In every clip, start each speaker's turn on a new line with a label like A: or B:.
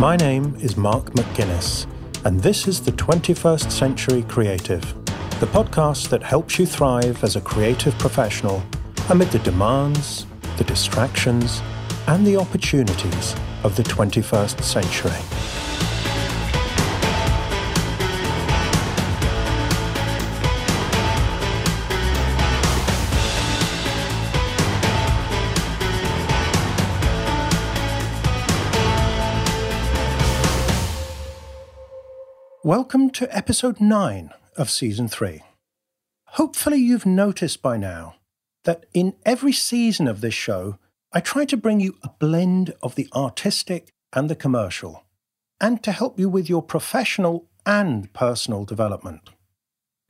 A: My name is Mark McGuinness, and this is the 21st Century Creative, the podcast that helps you thrive as a creative professional amid the demands, the distractions, and the opportunities of the 21st century. Welcome to episode 9 of season 3. Hopefully, you've noticed by now that in every season of this show, I try to bring you a blend of the artistic and the commercial, and to help you with your professional and personal development.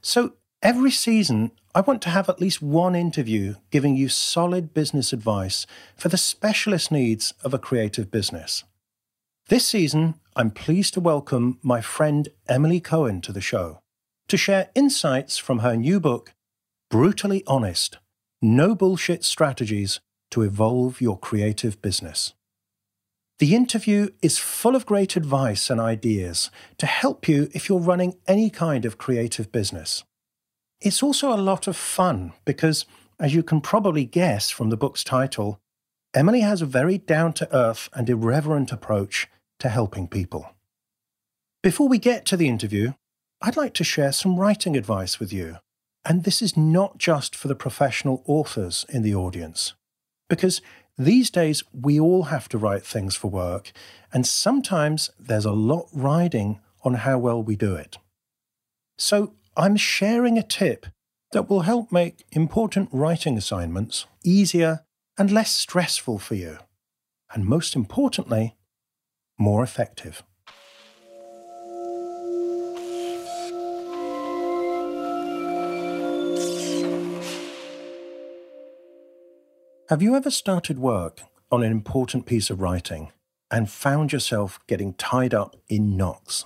A: So, every season, I want to have at least one interview giving you solid business advice for the specialist needs of a creative business. This season, I'm pleased to welcome my friend Emily Cohen to the show to share insights from her new book, Brutally Honest No Bullshit Strategies to Evolve Your Creative Business. The interview is full of great advice and ideas to help you if you're running any kind of creative business. It's also a lot of fun because, as you can probably guess from the book's title, Emily has a very down to earth and irreverent approach to helping people. Before we get to the interview, I'd like to share some writing advice with you. And this is not just for the professional authors in the audience, because these days we all have to write things for work, and sometimes there's a lot riding on how well we do it. So I'm sharing a tip that will help make important writing assignments easier and less stressful for you. And most importantly, more effective. Have you ever started work on an important piece of writing and found yourself getting tied up in knots?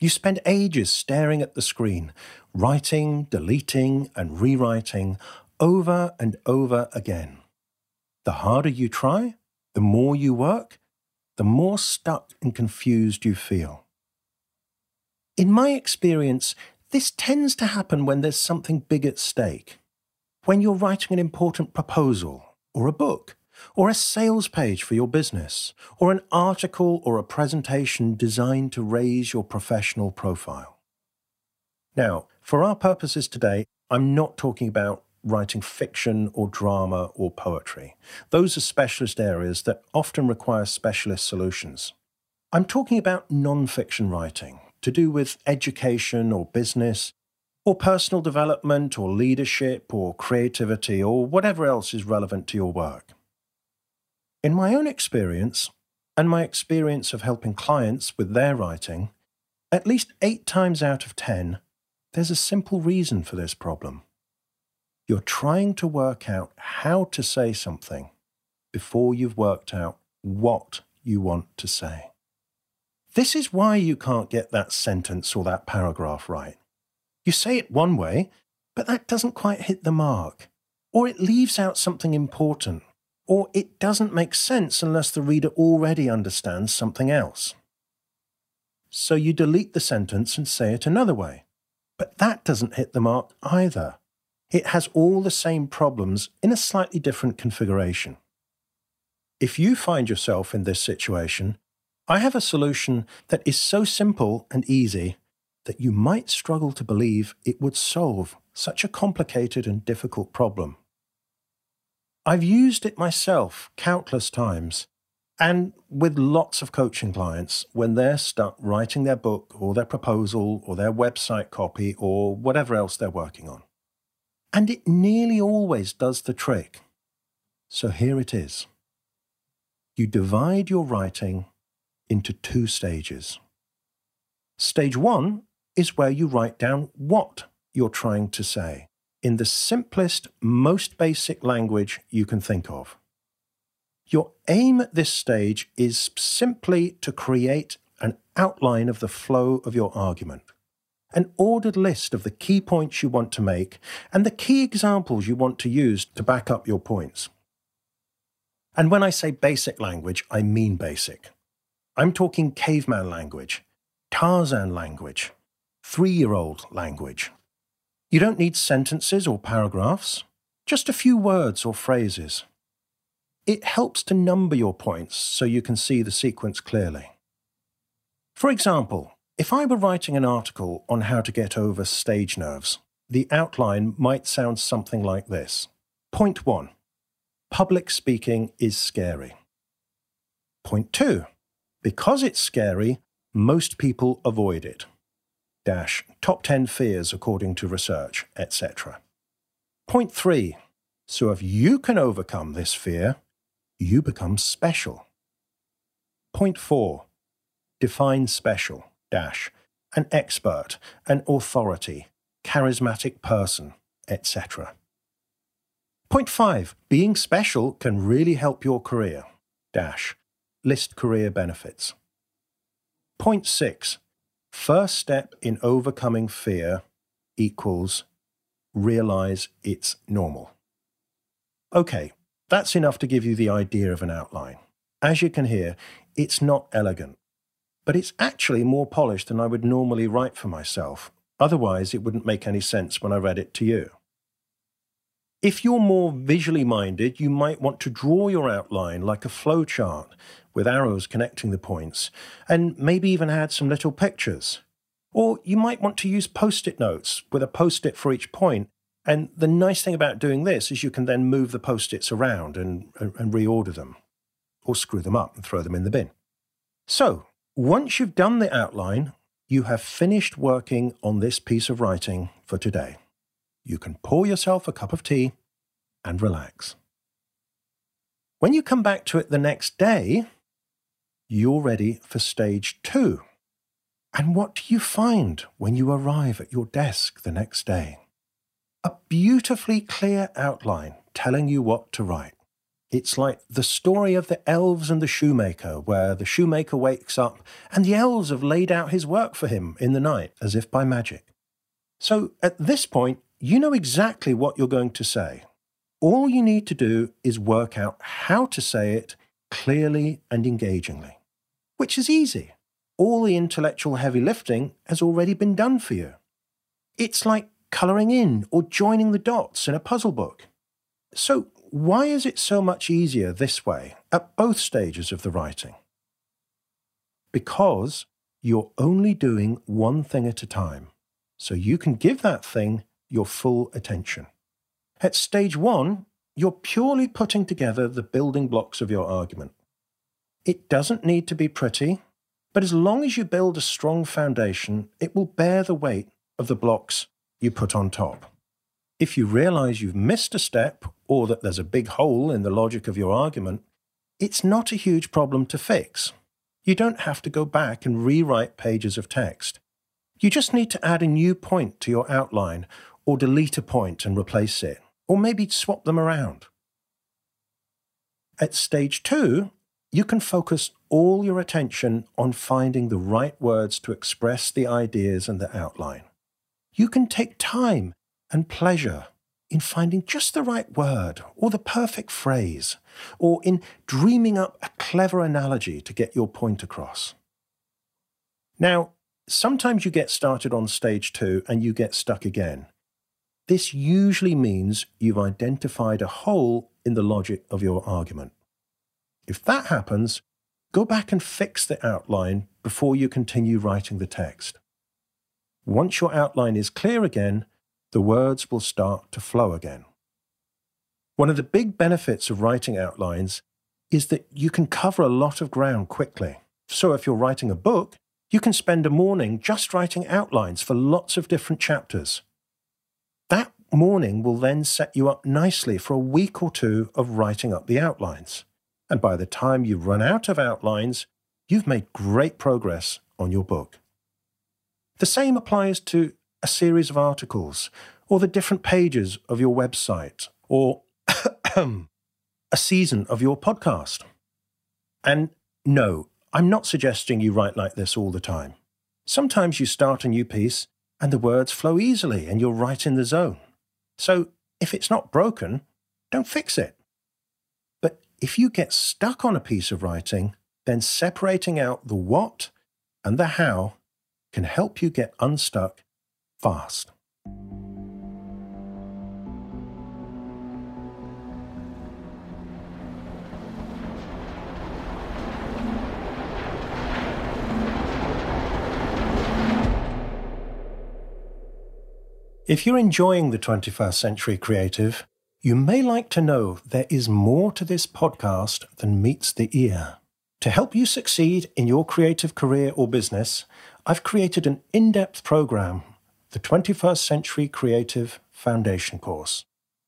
A: You spend ages staring at the screen, writing, deleting, and rewriting over and over again. The harder you try, the more you work, the more stuck and confused you feel. In my experience, this tends to happen when there's something big at stake. When you're writing an important proposal, or a book, or a sales page for your business, or an article or a presentation designed to raise your professional profile. Now, for our purposes today, I'm not talking about writing fiction or drama or poetry. Those are specialist areas that often require specialist solutions. I'm talking about non fiction writing to do with education or business, or personal development or leadership or creativity or whatever else is relevant to your work. In my own experience, and my experience of helping clients with their writing, at least eight times out of ten, there's a simple reason for this problem. You're trying to work out how to say something before you've worked out what you want to say. This is why you can't get that sentence or that paragraph right. You say it one way, but that doesn't quite hit the mark, or it leaves out something important, or it doesn't make sense unless the reader already understands something else. So you delete the sentence and say it another way, but that doesn't hit the mark either it has all the same problems in a slightly different configuration. If you find yourself in this situation, I have a solution that is so simple and easy that you might struggle to believe it would solve such a complicated and difficult problem. I've used it myself countless times, and with lots of coaching clients when they're stuck writing their book or their proposal or their website copy or whatever else they're working on. And it nearly always does the trick. So here it is. You divide your writing into two stages. Stage one is where you write down what you're trying to say in the simplest, most basic language you can think of. Your aim at this stage is simply to create an outline of the flow of your argument an ordered list of the key points you want to make and the key examples you want to use to back up your points. And when I say basic language, I mean basic. I'm talking caveman language, Tarzan language, three year old language. You don't need sentences or paragraphs, just a few words or phrases. It helps to number your points so you can see the sequence clearly. For example, if I were writing an article on how to get over stage nerves, the outline might sound something like this. Point 1. Public speaking is scary. Point 2. Because it's scary, most people avoid it. Dash, top 10 fears according to research, etc. Point 3. So if you can overcome this fear, you become special. Point 4. Define special, dash, an expert, an authority, charismatic person, etc. Point 5. Being special can really help your career, dash, list career benefits. Point 6. First step in overcoming fear equals realize it's normal. Okay, that's enough to give you the idea of an outline. As you can hear, it's not elegant, but it's actually more polished than I would normally write for myself. Otherwise, it wouldn't make any sense when I read it to you. If you're more visually minded, you might want to draw your outline like a flowchart with arrows connecting the points, and maybe even add some little pictures. Or you might want to use post it notes with a post it for each point. and the nice thing about doing this is you can then move the post its around and, and, reorder them, or screw them up and throw them in the bin. So, once you've done the outline, you have finished working on this piece of writing for today. You can pour yourself a cup of tea and relax. When you come back to it the next day, you're ready for stage two. And what do you find when you arrive at your desk the next day? a beautifully clear outline telling you what to write. It's like the story of the elves and the shoemaker, where the shoemaker wakes up and the elves have laid out his work for him in the night, as if by magic. So at this point, you know exactly what you're going to say. All you need to do is work out how to say it clearly and engagingly, which is easy. All the intellectual heavy lifting has already been done for you. It's like colouring in or joining the dots in a puzzle book. So, why is it so much easier this way at both stages of the writing? Because you're only doing one thing at a time, so you can give that thing your full attention. At stage one, you're purely putting together the building blocks of your argument. It doesn't need to be pretty, but as long as you build a strong foundation, it will bear the weight of the blocks you put on top. If you realize you've missed a step or that there's a big hole in the logic of your argument, it's not a huge problem to fix. You don't have to go back and rewrite pages of text. You just need to add a new point to your outline or delete a point and replace it, or maybe swap them around. At stage two, you can focus all your attention on finding the right words to express the ideas and the outline. You can take time and pleasure in finding just the right word or the perfect phrase, or in dreaming up a clever analogy to get your point across. Now, sometimes you get started on stage two and you get stuck again. This usually means you've identified a hole in the logic of your argument. If that happens, go back and fix the outline before you continue writing the text. Once your outline is clear again, the words will start to flow again. One of the big benefits of writing outlines is that you can cover a lot of ground quickly. So if you're writing a book, you can spend a morning just writing outlines for lots of different chapters. That morning will then set you up nicely for a week or two of writing up the outlines. And by the time you run out of outlines, you've made great progress on your book. The same applies to a series of articles, or the different pages of your website, or a season of your podcast. And no, I'm not suggesting you write like this all the time. Sometimes you start a new piece and the words flow easily and you're right in the zone. So if it's not broken, don't fix it. But if you get stuck on a piece of writing, then separating out the what and the how can help you get unstuck fast. If you're enjoying the 21st Century Creative, you may like to know there is more to this podcast than meets the ear. To help you succeed in your creative career or business, I've created an in depth program, the 21st Century Creative Foundation Course.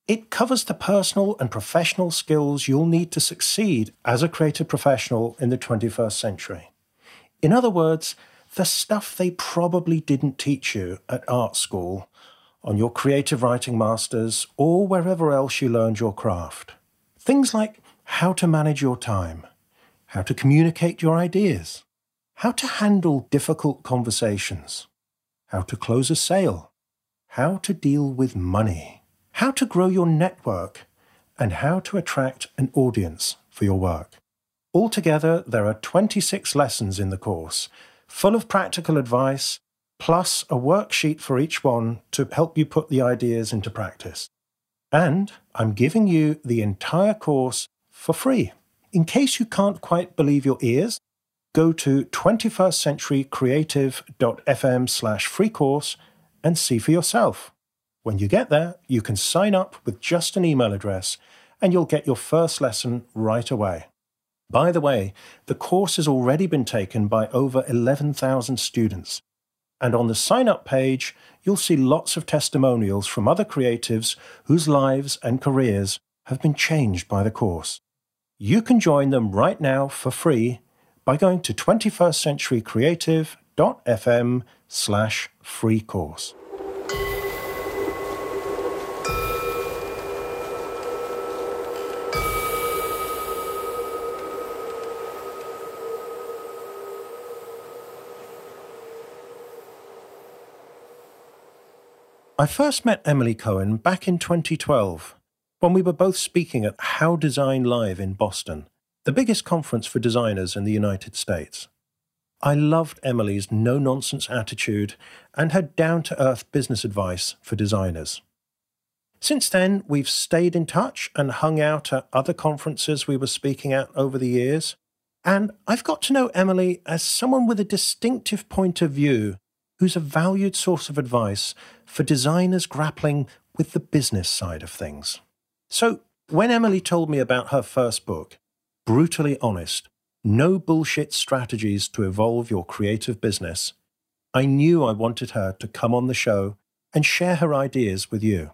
A: It covers the personal and professional skills you'll need to succeed as a creative professional in the 21st century. In other words, the stuff they probably didn't teach you at art school on your creative writing masters, or wherever else you learned your craft. Things like how to manage your time, how to communicate your ideas, how to handle difficult conversations, how to close a sale, how to deal with money, how to grow your network, and how to attract an audience for your work. Altogether, there are 26 lessons in the course, full of practical advice plus a worksheet for each one to help you put the ideas into practice. And I'm giving you the entire course for free. In case you can't quite believe your ears, go to 21stcenturycreative.fm slash free course and see for yourself. When you get there, you can sign up with just an email address and you'll get your first lesson right away. By the way, the course has already been taken by over 11,000 students and on the sign up page, you'll see lots of testimonials from other creatives whose lives and careers have been changed by the course. You can join them right now for free by going to 21stcenturycreative.fm slash free course. I first met Emily Cohen back in 2012 when we were both speaking at How Design Live in Boston, the biggest conference for designers in the United States. I loved Emily's no nonsense attitude and her down to earth business advice for designers. Since then, we've stayed in touch and hung out at other conferences we were speaking at over the years. And I've got to know Emily as someone with a distinctive point of view who's a valued source of advice for designers grappling with the business side of things. So, when Emily told me about her first book, Brutally Honest No Bullshit Strategies to Evolve Your Creative Business, I knew I wanted her to come on the show and share her ideas with you.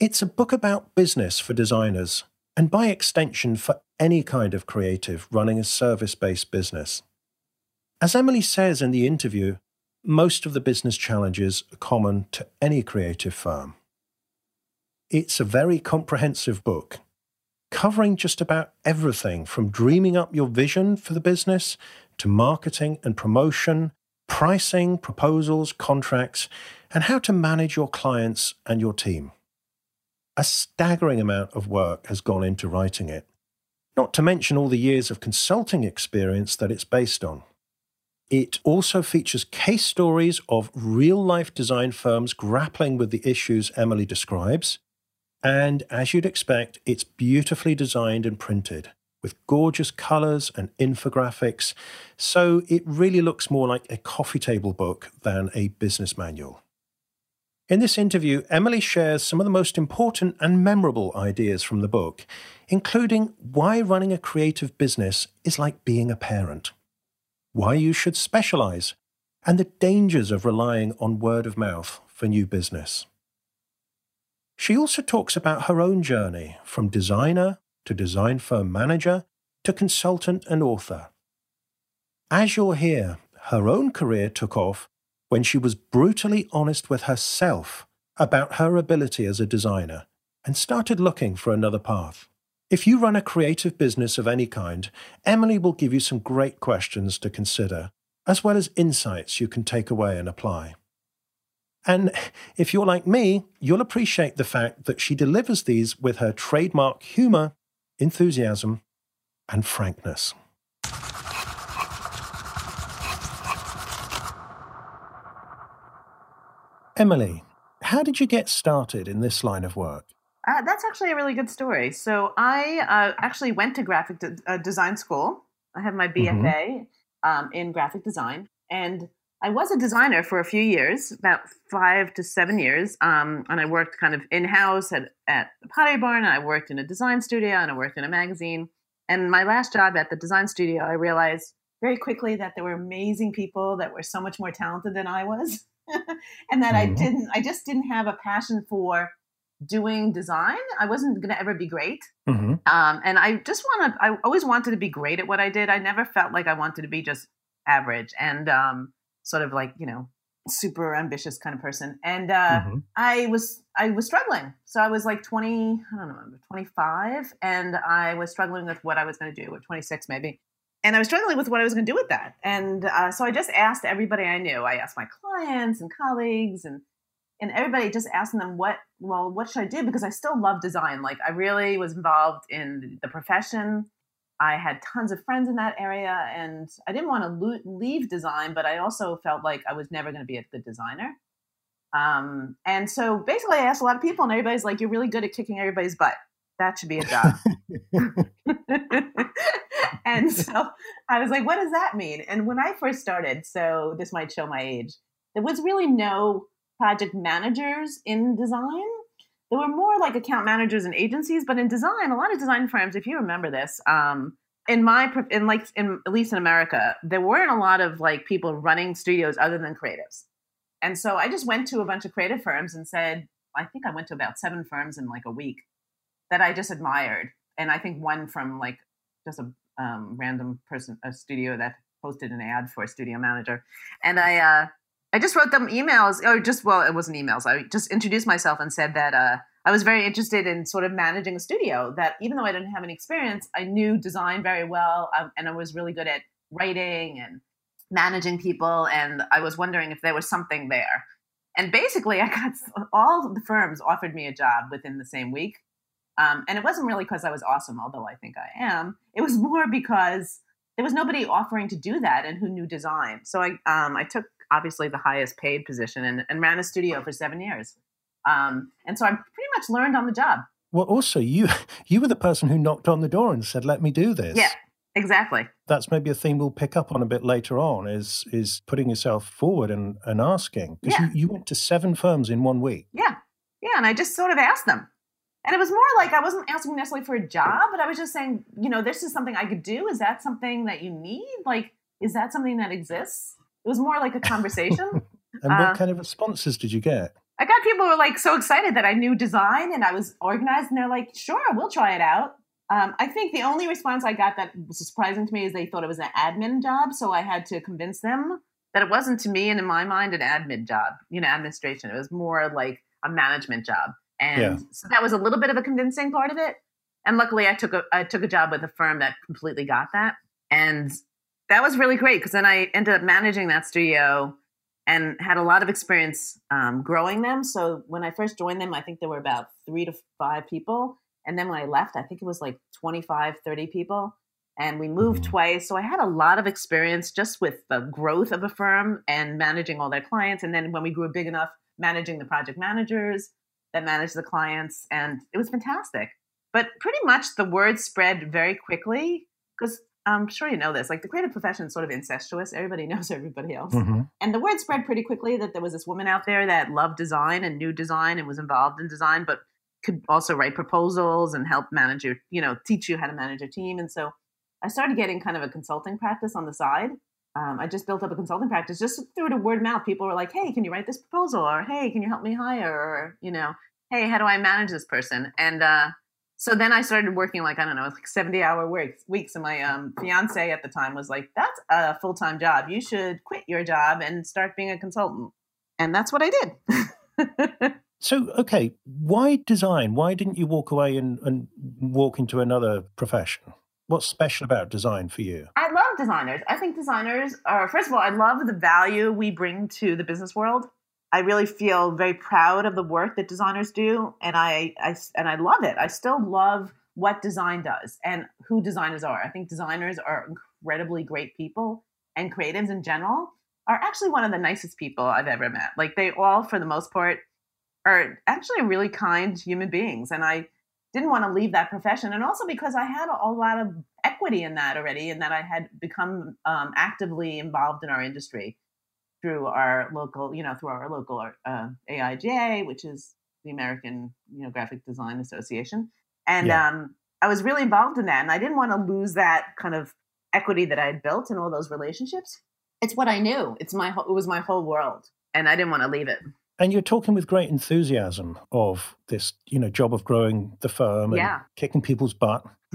A: It's a book about business for designers, and by extension, for any kind of creative running a service based business. As Emily says in the interview, most of the business challenges are common to any creative firm. It's a very comprehensive book, covering just about everything from dreaming up your vision for the business to marketing and promotion, pricing, proposals, contracts, and how to manage your clients and your team. A staggering amount of work has gone into writing it, not to mention all the years of consulting experience that it's based on. It also features case stories of real life design firms grappling with the issues Emily describes. And as you'd expect, it's beautifully designed and printed with gorgeous colors and infographics. So it really looks more like a coffee table book than a business manual. In this interview, Emily shares some of the most important and memorable ideas from the book, including why running a creative business is like being a parent why you should specialize, and the dangers of relying on word of mouth for new business. She also talks about her own journey from designer to design firm manager to consultant and author. As you'll hear, her own career took off when she was brutally honest with herself about her ability as a designer and started looking for another path. If you run a creative business of any kind, Emily will give you some great questions to consider, as well as insights you can take away and apply. And if you're like me, you'll appreciate the fact that she delivers these with her trademark humor, enthusiasm, and frankness. Emily, how did you get started in this line of work?
B: Uh, that's actually a really good story. So I uh, actually went to graphic de- uh, design school. I have my BFA mm-hmm. um, in graphic design, and I was a designer for a few years, about five to seven years. Um, and I worked kind of in house at, at the Pottery Barn. And I worked in a design studio and I worked in a magazine. And my last job at the design studio, I realized very quickly that there were amazing people that were so much more talented than I was. and that mm-hmm. I didn't, I just didn't have a passion for doing design. I wasn't going to ever be great. Mm-hmm. Um, and I just wanted, I always wanted to be great at what I did. I never felt like I wanted to be just average. And, um, sort of like you know super ambitious kind of person. And uh, mm-hmm. i was i was struggling. So i was like 20 i don't know 25 and i was struggling with what i was going to do or 26 maybe. And i was struggling with what i was going to do with that. And uh, so i just asked everybody i knew. I asked my clients and colleagues and and everybody just asking them what well what should i do? Because i still love design. Like i really was involved in the profession I had tons of friends in that area, and I didn't want to lo- leave design, but I also felt like I was never going to be a good designer. Um, and so basically, I asked a lot of people, and everybody's like, "You're really good at kicking everybody's butt. That should be a job." and so I was like, "What does that mean?" And when I first started, so this might show my age, there was really no project managers in design there were more like account managers and agencies, but in design, a lot of design firms, if you remember this, um, in my in like in at least in America, there weren't a lot of like people running studios other than creatives. And so I just went to a bunch of creative firms and said, I think I went to about seven firms in like a week that I just admired. And I think one from like just a um, random person, a studio that posted an ad for a studio manager. And I, uh, I just wrote them emails, or just well, it wasn't emails. I just introduced myself and said that uh, I was very interested in sort of managing a studio. That even though I didn't have any experience, I knew design very well, um, and I was really good at writing and managing people. And I was wondering if there was something there. And basically, I got all the firms offered me a job within the same week. Um, and it wasn't really because I was awesome, although I think I am. It was more because there was nobody offering to do that and who knew design. So I um, I took obviously the highest paid position and, and ran a studio for seven years. Um, and so I pretty much learned on the job.
A: Well, also you you were the person who knocked on the door and said, "Let me do this."
B: Yeah, exactly.
A: That's maybe a theme we'll pick up on a bit later on. Is is putting yourself forward and and asking because yeah. you, you went to seven firms in one week.
B: Yeah, yeah, and I just sort of asked them, and it was more like I wasn't asking necessarily for a job, but I was just saying, you know, this is something I could do. Is that something that you need? Like, is that something that exists? It was more like a conversation.
A: and what uh, kind of responses did you get?
B: I got people who were like so excited that I knew design and I was organized, and they're like, "Sure, we'll try it out." Um, I think the only response I got that was surprising to me is they thought it was an admin job, so I had to convince them that it wasn't to me and in my mind an admin job, you know, administration. It was more like a management job, and yeah. so that was a little bit of a convincing part of it. And luckily, I took a I took a job with a firm that completely got that, and that was really great because then I ended up managing that studio and had a lot of experience um, growing them. So when I first joined them, I think there were about three to five people. And then when I left, I think it was like 25, 30 people. And we moved mm-hmm. twice. So I had a lot of experience just with the growth of a firm and managing all their clients. And then when we grew big enough, managing the project managers that managed the clients. And it was fantastic. But pretty much the word spread very quickly because I'm sure you know this. Like the creative profession is sort of incestuous. Everybody knows everybody else. Mm-hmm. And the word spread pretty quickly that there was this woman out there that loved design and knew design and was involved in design, but could also write proposals and help manage your, you know, teach you how to manage a team. And so I started getting kind of a consulting practice on the side. Um, I just built up a consulting practice just through the word of mouth. People were like, "Hey, can you write this proposal?" or "Hey, can you help me hire?" or you know, "Hey, how do I manage this person?" And uh, so then I started working like I don't know, like seventy hour weeks. Weeks, and my um, fiance at the time was like, "That's a full time job. You should quit your job and start being a consultant." And that's what I did.
A: so, okay, why design? Why didn't you walk away and, and walk into another profession? What's special about design for you?
B: I love designers. I think designers are, first of all, I love the value we bring to the business world. I really feel very proud of the work that designers do, and I, I and I love it. I still love what design does and who designers are. I think designers are incredibly great people and creatives in general. are actually one of the nicest people I've ever met. Like they all, for the most part, are actually really kind human beings. And I didn't want to leave that profession. And also because I had a, lot of equity in that already, and that I had become um, actively involved in our industry through our local, you know, through our local uh, AIGA, which is the American, you know, Graphic Design Association. And yeah. um, I was really involved in that. And I didn't want to lose that kind of equity that I had built in all those relationships. It's what I knew. It's my, it was my whole world. And I didn't want to leave it.
A: And you're talking with great enthusiasm of this, you know, job of growing the firm and yeah. kicking people's butt.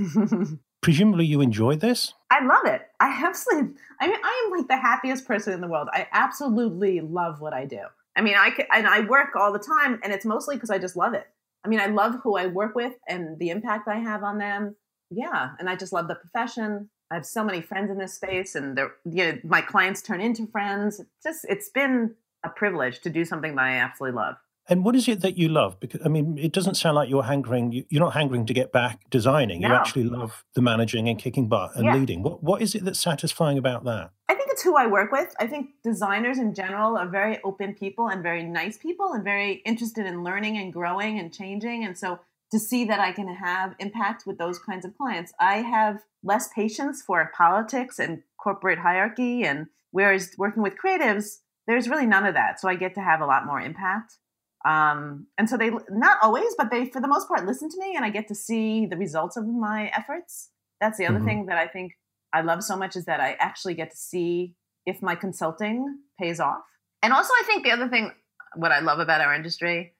A: Presumably, you enjoy this.
B: I love it. I absolutely. I mean, I am like the happiest person in the world. I absolutely love what I do. I mean, I can, and I work all the time, and it's mostly because I just love it. I mean, I love who I work with and the impact I have on them. Yeah, and I just love the profession. I have so many friends in this space, and they're you know, my clients turn into friends. It's just it's been a privilege to do something that I absolutely love.
A: And what is it that you love? Because I mean, it doesn't sound like you're hankering. You're not hankering to get back designing. No. You actually love the managing and kicking butt and yeah. leading. What What is it that's satisfying about that?
B: I think it's who I work with. I think designers in general are very open people and very nice people and very interested in learning and growing and changing. And so to see that I can have impact with those kinds of clients, I have less patience for politics and corporate hierarchy. And whereas working with creatives, there's really none of that. So I get to have a lot more impact. Um, and so they, not always, but they, for the most part, listen to me and I get to see the results of my efforts. That's the other mm-hmm. thing that I think I love so much is that I actually get to see if my consulting pays off. And also, I think the other thing, what I love about our industry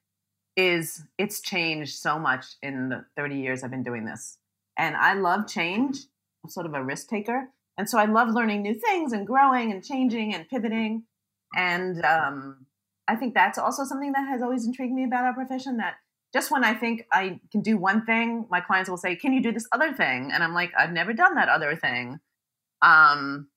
B: is it's changed so much in the 30 years I've been doing this. And I love change. I'm sort of a risk taker. And so I love learning new things and growing and changing and pivoting. And um, I think that's also something that has always intrigued me about our profession that just when I think I can do one thing, my clients will say, Can you do this other thing? And I'm like, I've never done that other thing. Um,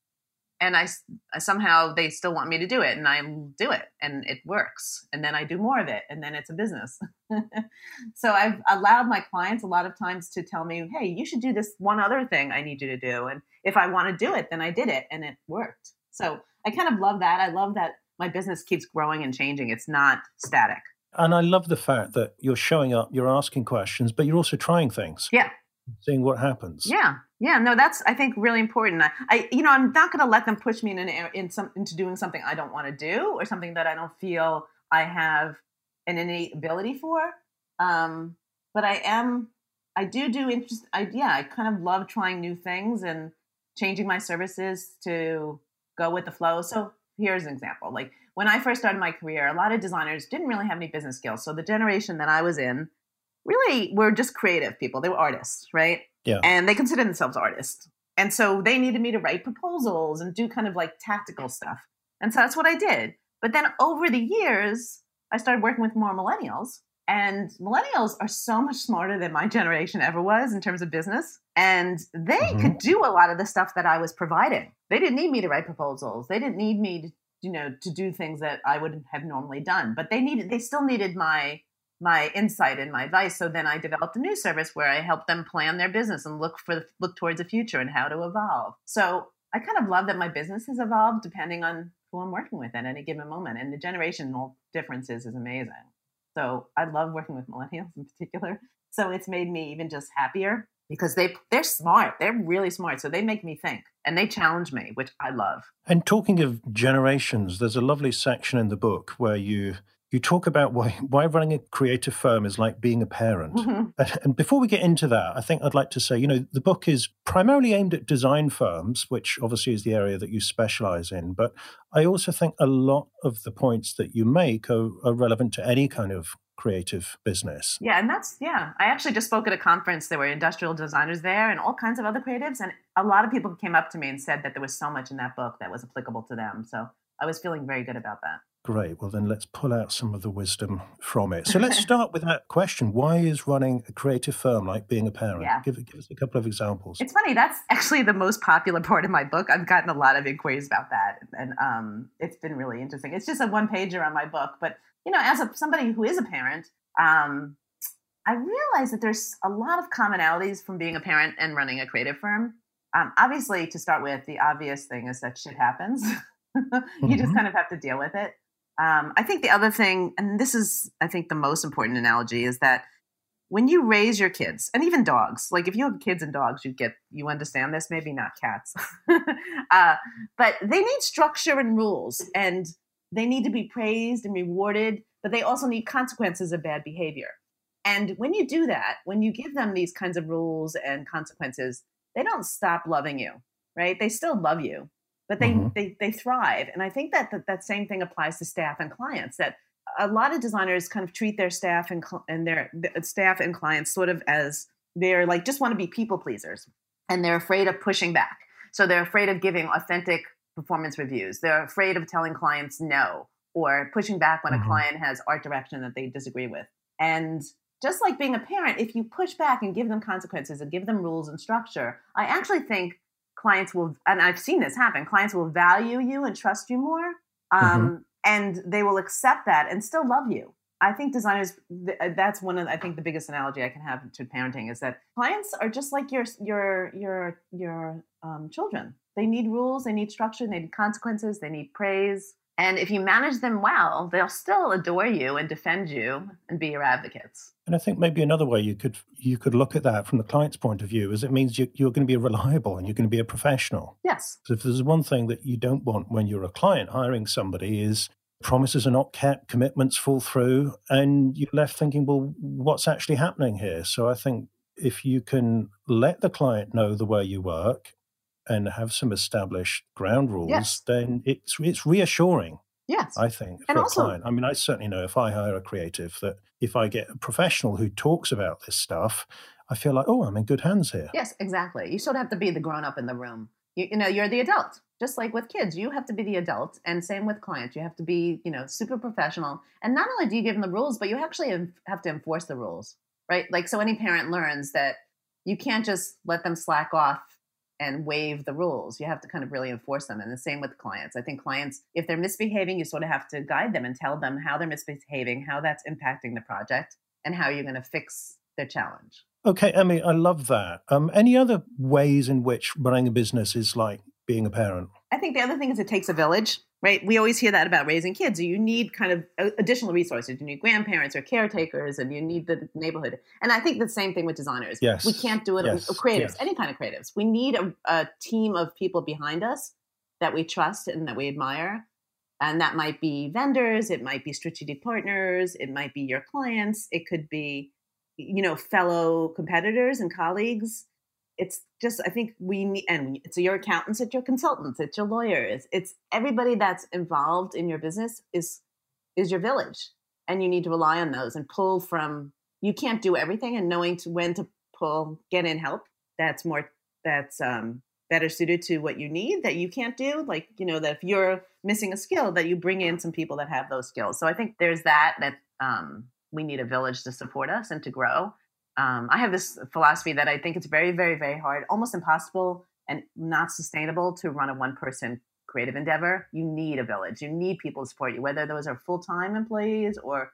B: and I, I, somehow they still want me to do it and I do it and it works. And then I do more of it and then it's a business. so I've allowed my clients a lot of times to tell me, Hey, you should do this one other thing I need you to do. And if I want to do it, then I did it and it worked. So I kind of love that. I love that my business keeps growing and changing. It's not static.
A: And I love the fact that you're showing up, you're asking questions, but you're also trying things.
B: Yeah.
A: Seeing what happens.
B: Yeah. Yeah. No, that's I think really important. I, I you know, I'm not going to let them push me in, an, in some into doing something I don't want to do or something that I don't feel I have an innate ability for. Um, but I am, I do do interest. I yeah, I kind of love trying new things and changing my services to go with the flow. So here's an example. Like when I first started my career, a lot of designers didn't really have any business skills. So the generation that I was in really were just creative people. They were artists, right?
A: Yeah.
B: And they considered themselves artists. And so they needed me to write proposals and do kind of like tactical stuff. And so that's what I did. But then over the years, I started working with more millennials and millennials are so much smarter than my generation ever was in terms of business. And they mm-hmm. could do a lot of the stuff that I was providing. They didn't need me to write proposals. They didn't need me to, you know, to do things that I would have normally done. But they needed they still needed my my insight and my advice. So then I developed a new service where I help them plan their business and look for the, look towards the future and how to evolve. So I kind of love that my business has evolved depending on who I'm working with at any given moment. And the generational differences is amazing. So I love working with millennials in particular. So it's made me even just happier because they they're smart. They're really smart. So they make me think and they challenge me, which I love.
A: And talking of generations, there's a lovely section in the book where you you talk about why why running a creative firm is like being a parent. Mm-hmm. And before we get into that, I think I'd like to say, you know, the book is primarily aimed at design firms, which obviously is the area that you specialize in. But I also think a lot of the points that you make are, are relevant to any kind of creative business.
B: Yeah, and that's yeah. I actually just spoke at a conference. There were industrial designers there and all kinds of other creatives, and a lot of people came up to me and said that there was so much in that book that was applicable to them. So I was feeling very good about that.
A: Great. Well, then let's pull out some of the wisdom from it. So let's start with that question. Why is running a creative firm like being a parent?
B: Yeah.
A: Give, give us a couple of examples.
B: It's funny. That's actually the most popular part of my book. I've gotten a lot of inquiries about that. And um, it's been really interesting. It's just a one pager on my book. But, you know, as a, somebody who is a parent, um, I realize that there's a lot of commonalities from being a parent and running a creative firm. Um, obviously, to start with, the obvious thing is that shit happens. you mm-hmm. just kind of have to deal with it. Um, I think the other thing, and this is, I think, the most important analogy, is that when you raise your kids and even dogs, like if you have kids and dogs, you get you understand this. Maybe not cats, uh, but they need structure and rules, and they need to be praised and rewarded. But they also need consequences of bad behavior. And when you do that, when you give them these kinds of rules and consequences, they don't stop loving you, right? They still love you, but they mm-hmm. they, they thrive. And I think that, that that same thing applies to staff and clients. That a lot of designers kind of treat their staff and, and their staff and clients sort of as they're like just want to be people pleasers and they're afraid of pushing back so they're afraid of giving authentic performance reviews they're afraid of telling clients no or pushing back when mm-hmm. a client has art direction that they disagree with and just like being a parent if you push back and give them consequences and give them rules and structure i actually think clients will and i've seen this happen clients will value you and trust you more mm-hmm. um, mm-hmm and they will accept that and still love you. I think designers uh, that's one of I think the biggest analogy I can have to parenting is that clients are just like your your your your um, children. They need rules, they need structure, they need consequences, they need praise. And if you manage them well, they'll still adore you and defend you and be your advocates.
A: And I think maybe another way you could you could look at that from the client's point of view is it means you, you're going to be reliable and you're going to be a professional.
B: Yes.
A: So if there's one thing that you don't want when you're a client hiring somebody is promises are not kept, commitments fall through, and you're left thinking, well, what's actually happening here? So I think if you can let the client know the way you work and have some established ground rules, yes. then it's it's reassuring.
B: Yes,
A: I think and for also, a client. I mean, I certainly know if I hire a creative that if I get a professional who talks about this stuff, I feel like, oh, I'm in good hands here.
B: Yes, exactly. You sort of have to be the grown up in the room. You, you know, you're the adult just like with kids you have to be the adult and same with clients you have to be you know super professional and not only do you give them the rules but you actually have to enforce the rules right like so any parent learns that you can't just let them slack off and waive the rules. You have to kind of really enforce them and the same with clients. I think clients if they're misbehaving you sort of have to guide them and tell them how they're misbehaving how that's impacting the project and how you're going to fix their challenge.
A: Okay emmy i love that. Um, any other ways in which running a business is like being a parent.
B: I think the other thing is it takes a village, right? We always hear that about raising kids. You need kind of additional resources. You need grandparents or caretakers, and you need the neighborhood. And I think the same thing with designers.
A: Yes.
B: We can't do it yes. with creatives, yes. any kind of creatives. We need a, a team of people behind us that we trust and that we admire. And that might be vendors, it might be strategic partners, it might be your clients, it could be, you know, fellow competitors and colleagues it's just i think we need and it's your accountants it's your consultants it's your lawyers it's everybody that's involved in your business is is your village and you need to rely on those and pull from you can't do everything and knowing to when to pull get in help that's more that's um better suited to what you need that you can't do like you know that if you're missing a skill that you bring in some people that have those skills. So i think there's that that um, we need a village to support us and to grow um, I have this philosophy that I think it's very, very, very hard, almost impossible and not sustainable to run a one person creative endeavor. You need a village. You need people to support you, whether those are full time employees or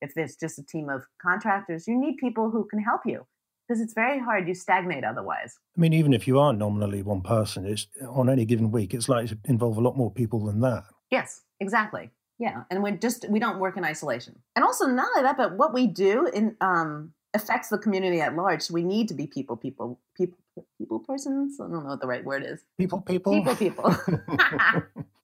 B: if it's just a team of contractors. You need people who can help you because it's very hard. You stagnate otherwise.
A: I mean, even if you are nominally one person, it's on any given week, it's likely to involve a lot more people than that.
B: Yes, exactly. Yeah, and we just we don't work in isolation. And also not only that, but what we do in um, affects the community at large. So we need to be people, people, people, people persons. I don't know what the right word is.
A: People, people,
B: people, people.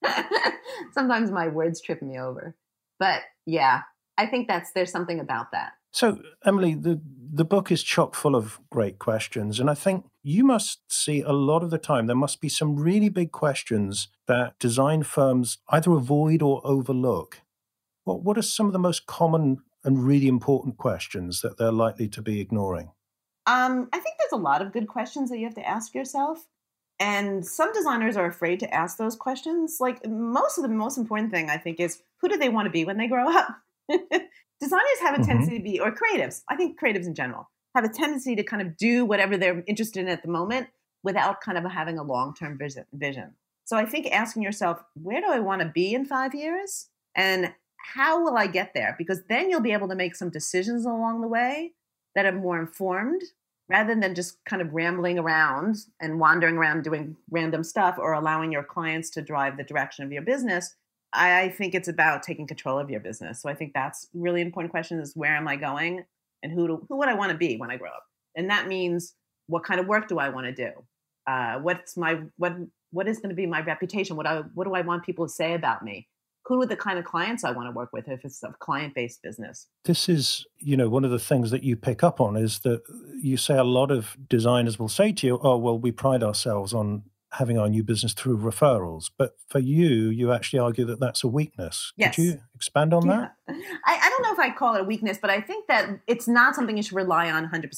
B: Sometimes my words trip me over, but yeah, I think that's there's something about that.
A: So, Emily, the the book is chock full of great questions, and I think you must see a lot of the time there must be some really big questions that design firms either avoid or overlook. What what are some of the most common and really important questions that they're likely to be ignoring?
B: Um, I think there's a lot of good questions that you have to ask yourself. And some designers are afraid to ask those questions. Like most of the most important thing, I think, is who do they want to be when they grow up? designers have a mm-hmm. tendency to be, or creatives, I think creatives in general, have a tendency to kind of do whatever they're interested in at the moment without kind of having a long term vision. So I think asking yourself, where do I want to be in five years? And how will I get there? Because then you'll be able to make some decisions along the way that are more informed rather than just kind of rambling around and wandering around doing random stuff or allowing your clients to drive the direction of your business, I think it's about taking control of your business. So I think that's really important question is where am I going and who do, who would I want to be when I grow up? And that means what kind of work do I want to do? Uh, what's my what what is going to be my reputation? What I what do I want people to say about me? Who are the kind of clients I want to work with if it's a client based business?
A: This is, you know, one of the things that you pick up on is that you say a lot of designers will say to you, "Oh, well, we pride ourselves on having our new business through referrals. But for you, you actually argue that that's a weakness.
B: Yes.
A: Could you expand on
B: yeah. that? I, I, don't know if I call it a weakness, but I think that it's not something you should rely on 100%.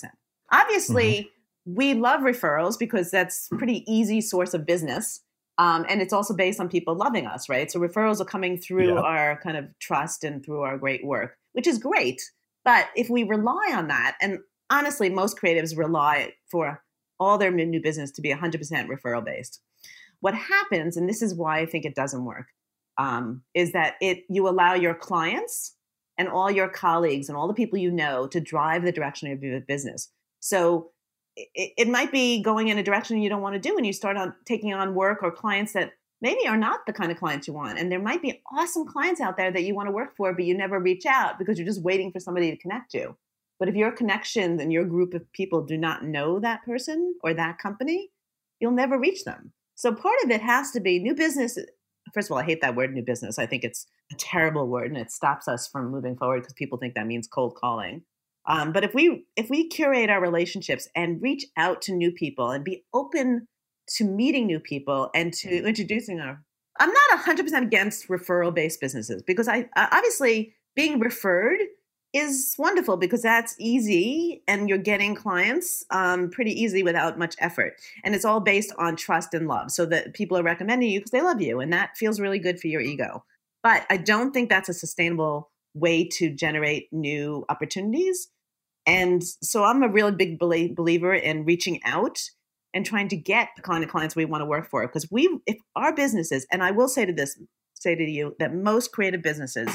B: Obviously, mm-hmm. we love referrals because that's pretty easy source of business. Um, and it's also based on people loving us, right? So referrals are coming through yeah. our kind of trust and through our great work, which is great. But if we rely on that, and honestly, most creatives rely for all their new business to be 100% referral based. What happens, and this is why I think it doesn't work, um, is that it you allow your clients and all your colleagues and all the people you know to drive the direction of your business. So it, it might be going in a direction you don't want to do, and you start on taking on work or clients that maybe are not the kind of clients you want. And there might be awesome clients out there that you want to work for, but you never reach out because you're just waiting for somebody to connect you. But if your connections and your group of people do not know that person or that company, you'll never reach them. So part of it has to be new business. First of all, I hate that word new business. I think it's a terrible word and it stops us from moving forward because people think that means cold calling. Um, but if we if we curate our relationships and reach out to new people and be open to meeting new people and to introducing our I'm not 100% against referral based businesses because I obviously being referred is wonderful because that's easy and you're getting clients um, pretty easy without much effort. And it's all based on trust and love so that people are recommending you because they love you and that feels really good for your ego. But I don't think that's a sustainable way to generate new opportunities. And so I'm a really big believer in reaching out and trying to get the kind of clients we want to work for because we if our businesses and I will say to this say to you that most creative businesses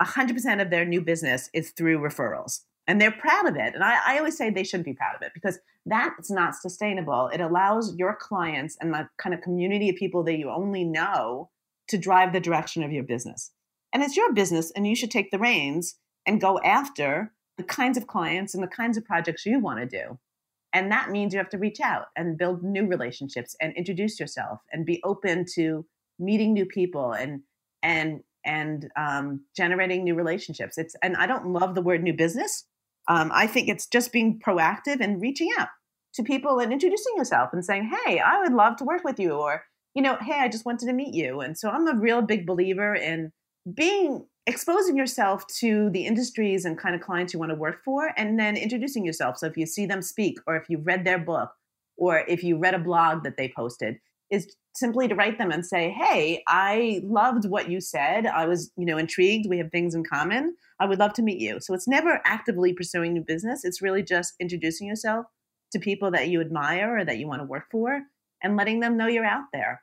B: 100% of their new business is through referrals. And they're proud of it. And I, I, always say they shouldn't be proud of it because that's not sustainable. It allows your clients and the kind of community of people that you only know to drive the direction of your business. And it's your business, and you should take the reins and go after the kinds of clients and the kinds of projects you want to do. And that means you have to reach out and build new relationships and introduce yourself and be open to meeting new people and and and um, generating new relationships. It's and I don't love the word new business. Um, I think it's just being proactive and reaching out to people and introducing yourself and saying, "Hey, I would love to work with you," or you know, "Hey, I just wanted to meet you." And so I'm a real big believer in being exposing yourself to the industries and kind of clients you want to work for, and then introducing yourself. So if you see them speak, or if you've read their book, or if you read a blog that they posted, is simply to write them and say, "Hey, I loved what you said. I was, you know, intrigued. We have things in common. I would love to meet you." So it's never actively pursuing new business. It's really just introducing yourself to people that you admire or that you want to work for and letting them know you're out there.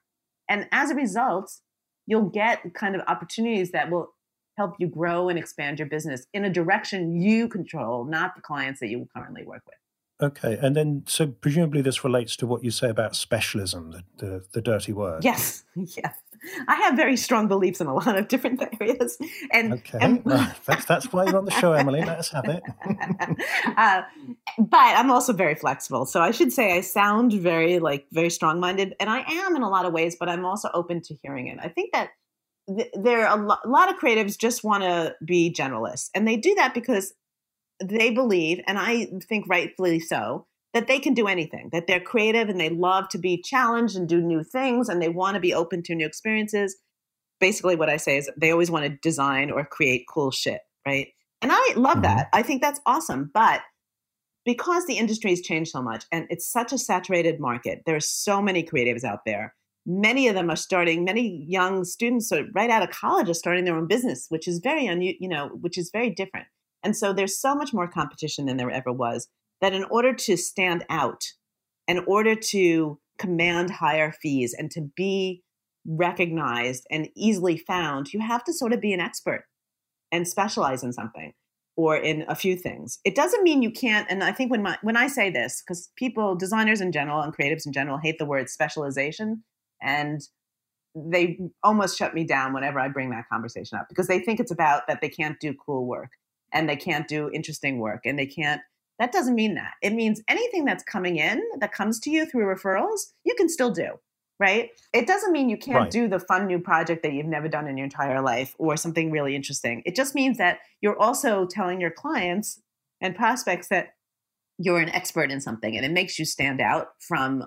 B: And as a result, you'll get kind of opportunities that will help you grow and expand your business in a direction you control, not the clients that you currently work with.
A: Okay, and then so presumably this relates to what you say about specialism, the the, the dirty word.
B: Yes, yes. I have very strong beliefs in a lot of different areas, and
A: okay, and, that's that's why you're on the show, Emily. Let us have it.
B: uh, but I'm also very flexible, so I should say I sound very like very strong minded, and I am in a lot of ways. But I'm also open to hearing it. I think that th- there are a, lo- a lot of creatives just want to be generalists, and they do that because they believe, and I think rightfully so, that they can do anything, that they're creative and they love to be challenged and do new things and they want to be open to new experiences. Basically, what I say is they always want to design or create cool shit, right? And I love mm-hmm. that. I think that's awesome. But because the industry has changed so much and it's such a saturated market, there are so many creatives out there. Many of them are starting, many young students are right out of college are starting their own business, which is very un, you know, which is very different. And so there's so much more competition than there ever was that in order to stand out, in order to command higher fees and to be recognized and easily found, you have to sort of be an expert and specialize in something. or in a few things. It doesn't mean you can't. And I think when my when I say this, because people, designers in general and creatives in general, hate the word specialization, and they almost shut me down whenever I bring that conversation up because they think it's about that they can't do cool work and they can't do interesting work and they can't. That doesn't mean that. It means anything that's coming in that comes to you through referrals, you can still do right? It doesn't mean you can't right. do the fun new project that you've never done in your entire life or something really interesting. It just means that you're also telling your clients and prospects that you're an expert in something and it makes you stand out from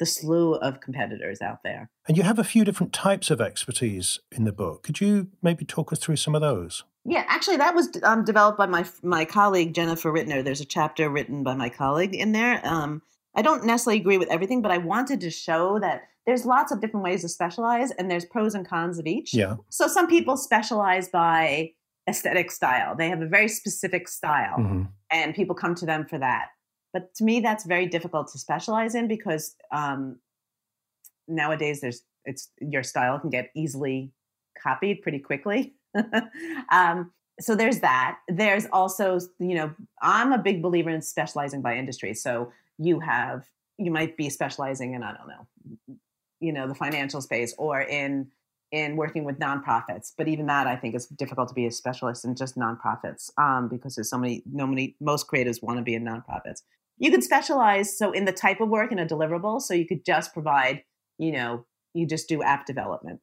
B: the slew of competitors out there.
A: And you have a few different types of expertise in the book. Could you maybe talk us through some of those?
B: Yeah, actually, that was um, developed by my my colleague Jennifer Rittner. There's a chapter written by my colleague in there. Um, I don't necessarily agree with everything, but I wanted to show that there's lots of different ways to specialize and there's pros and cons of each.
A: Yeah.
B: So some people specialize by aesthetic style. They have a very specific style mm-hmm. and people come to them for that. But to me, that's very difficult to specialize in because um, nowadays there's it's your style can get easily copied pretty quickly. um, so there's that. There's also, you know, I'm a big believer in specializing by industry. So you have, you might be specializing in, I don't know, you know the financial space or in in working with nonprofits but even that i think is difficult to be a specialist in just nonprofits um, because there's so many no many most creatives want to be in nonprofits you could specialize so in the type of work in a deliverable so you could just provide you know you just do app development.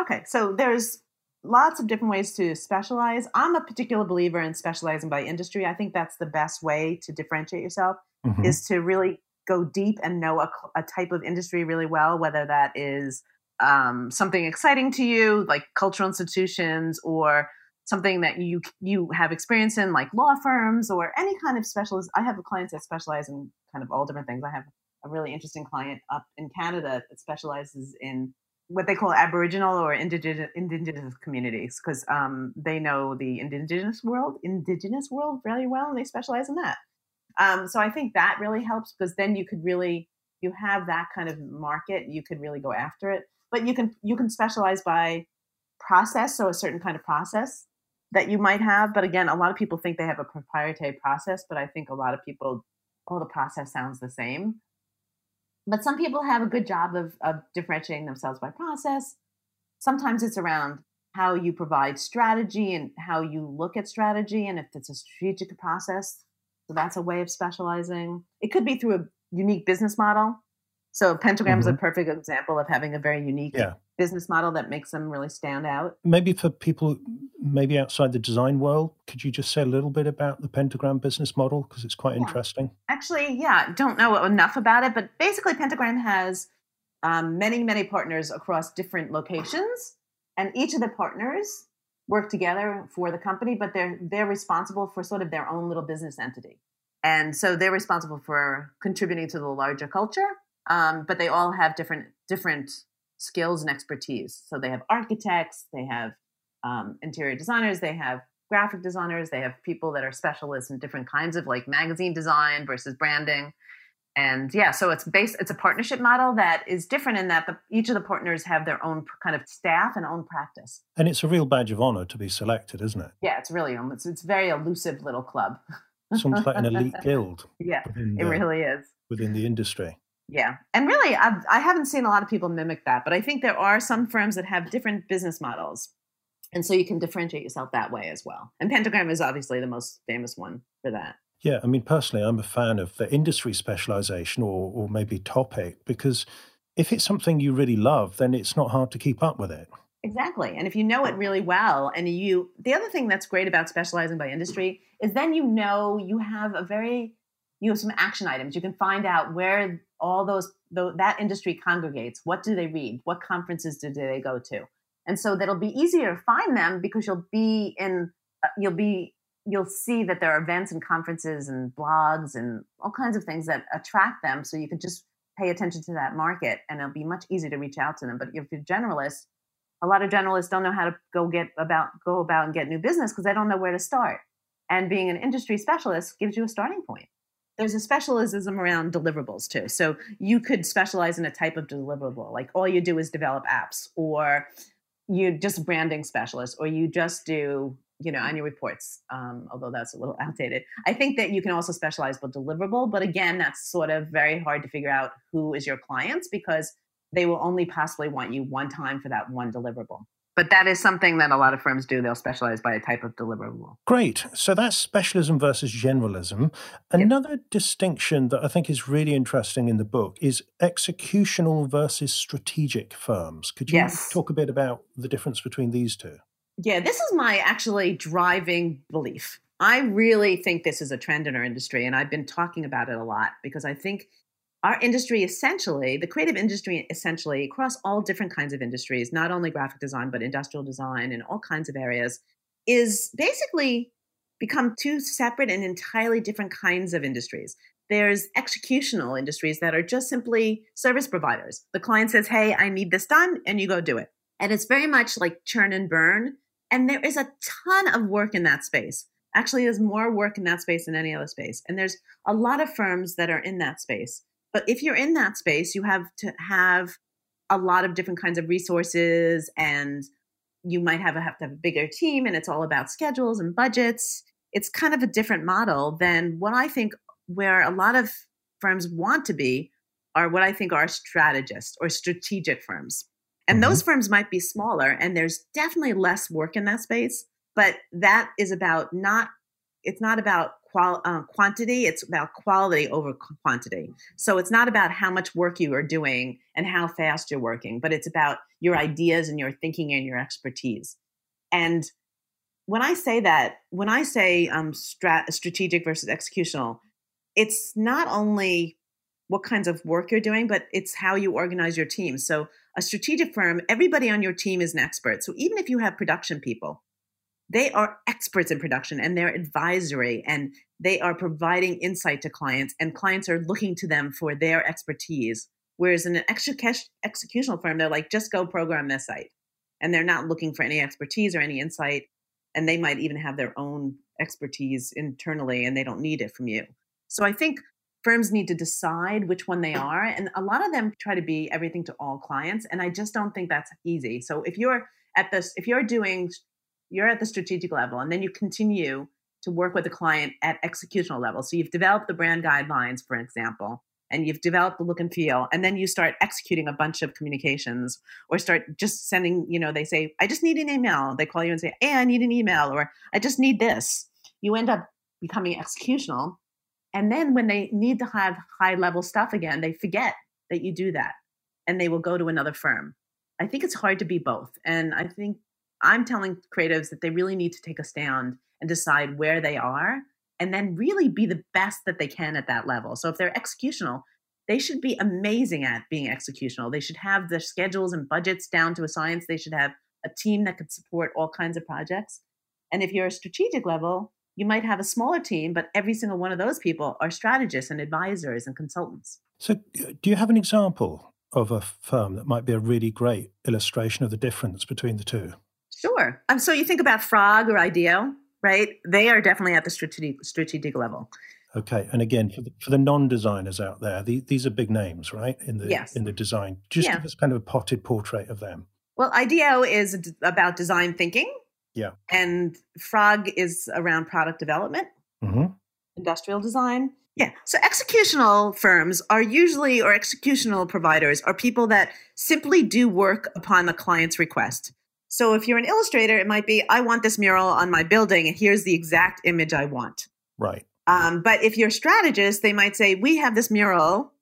B: Okay so there's lots of different ways to specialize. I'm a particular believer in specializing by industry. I think that's the best way to differentiate yourself mm-hmm. is to really go deep and know a, a type of industry really well, whether that is um, something exciting to you, like cultural institutions, or something that you you have experience in, like law firms, or any kind of specialist. I have clients that specialize in kind of all different things. I have a really interesting client up in Canada that specializes in what they call Aboriginal or indigenous, indigenous communities because um, they know the indigenous world, indigenous world very well, and they specialize in that. Um, so I think that really helps because then you could really you have that kind of market, you could really go after it. But you can you can specialize by process, so a certain kind of process that you might have. But again, a lot of people think they have a proprietary process, but I think a lot of people, oh, the process sounds the same. But some people have a good job of, of differentiating themselves by process. Sometimes it's around how you provide strategy and how you look at strategy and if it's a strategic process so that's a way of specializing. It could be through a unique business model. So Pentagram is mm-hmm. a perfect example of having a very unique yeah. Business model that makes them really stand out.
A: Maybe for people maybe outside the design world, could you just say a little bit about the Pentagram business model because it's quite yeah. interesting?
B: Actually, yeah, don't know enough about it, but basically Pentagram has um, many many partners across different locations, and each of the partners work together for the company, but they're they're responsible for sort of their own little business entity, and so they're responsible for contributing to the larger culture. Um, but they all have different different skills and expertise. So they have architects, they have um, interior designers, they have graphic designers, they have people that are specialists in different kinds of like magazine design versus branding. And yeah so it's based it's a partnership model that is different in that the, each of the partners have their own kind of staff and own practice.
A: And it's a real badge of honor to be selected isn't it?
B: Yeah it's really it's, it's very elusive little club.
A: It's almost like an elite guild
B: yeah it really is.
A: within the industry
B: yeah and really I've, i haven't seen a lot of people mimic that but i think there are some firms that have different business models and so you can differentiate yourself that way as well and pentagram is obviously the most famous one for that
A: yeah, I mean, personally, I'm a fan of the industry specialization or, or maybe topic because if it's something you really love, then it's not hard to keep up with it.
B: Exactly. And if you know it really well, and you, the other thing that's great about specializing by industry is then you know you have a very, you have some action items. You can find out where all those, that industry congregates. What do they read? What conferences do they go to? And so that'll be easier to find them because you'll be in, uh, you'll be you'll see that there are events and conferences and blogs and all kinds of things that attract them. So you can just pay attention to that market and it'll be much easier to reach out to them. But if you're generalist, a lot of generalists don't know how to go get about go about and get new business because they don't know where to start. And being an industry specialist gives you a starting point. There's a specialism around deliverables too. So you could specialize in a type of deliverable, like all you do is develop apps, or you just branding specialist, or you just do you know annual reports um, although that's a little outdated. I think that you can also specialize by deliverable but again that's sort of very hard to figure out who is your clients because they will only possibly want you one time for that one deliverable but that is something that a lot of firms do they'll specialize by a type of deliverable
A: great so that's specialism versus generalism another yep. distinction that i think is really interesting in the book is executional versus strategic firms could you yes. talk a bit about the difference between these two
B: yeah, this is my actually driving belief. I really think this is a trend in our industry, and I've been talking about it a lot because I think our industry essentially, the creative industry essentially, across all different kinds of industries, not only graphic design, but industrial design and all kinds of areas, is basically become two separate and entirely different kinds of industries. There's executional industries that are just simply service providers. The client says, Hey, I need this done, and you go do it. And it's very much like churn and burn and there is a ton of work in that space. Actually, there's more work in that space than any other space. And there's a lot of firms that are in that space. But if you're in that space, you have to have a lot of different kinds of resources and you might have, a, have to have a bigger team and it's all about schedules and budgets. It's kind of a different model than what I think where a lot of firms want to be are what I think are strategists or strategic firms. And mm-hmm. those firms might be smaller, and there's definitely less work in that space. But that is about not, it's not about qual, uh, quantity, it's about quality over quantity. So it's not about how much work you are doing and how fast you're working, but it's about your ideas and your thinking and your expertise. And when I say that, when I say um, strat- strategic versus executional, it's not only what kinds of work you're doing, but it's how you organize your team. So a strategic firm, everybody on your team is an expert. So even if you have production people, they are experts in production and they're advisory and they are providing insight to clients and clients are looking to them for their expertise. Whereas in an executional firm, they're like, just go program this site. And they're not looking for any expertise or any insight. And they might even have their own expertise internally and they don't need it from you. So I think firms need to decide which one they are and a lot of them try to be everything to all clients and i just don't think that's easy so if you're at this if you're doing you're at the strategic level and then you continue to work with the client at executional level so you've developed the brand guidelines for example and you've developed the look and feel and then you start executing a bunch of communications or start just sending you know they say i just need an email they call you and say hey i need an email or i just need this you end up becoming executional and then when they need to have high level stuff again, they forget that you do that and they will go to another firm. I think it's hard to be both. And I think I'm telling creatives that they really need to take a stand and decide where they are and then really be the best that they can at that level. So if they're executional, they should be amazing at being executional. They should have their schedules and budgets down to a science. They should have a team that could support all kinds of projects. And if you're a strategic level, you might have a smaller team, but every single one of those people are strategists and advisors and consultants.
A: So, uh, do you have an example of a firm that might be a really great illustration of the difference between the two?
B: Sure. Um, so, you think about Frog or IDEO, right? They are definitely at the strategic, strategic level.
A: Okay, and again, for the, for the non-designers out there, the, these are big names, right? In the yes. in the design, just yeah. give us kind of a potted portrait of them.
B: Well, IDEO is about design thinking,
A: yeah.
B: And Frog is around product development, mm-hmm. industrial design. Yeah. So executional firms are usually, or executional providers are people that simply do work upon the client's request. So if you're an illustrator, it might be, I want this mural on my building, and here's the exact image I want.
A: Right.
B: Um, but if you're a strategist, they might say, We have this mural.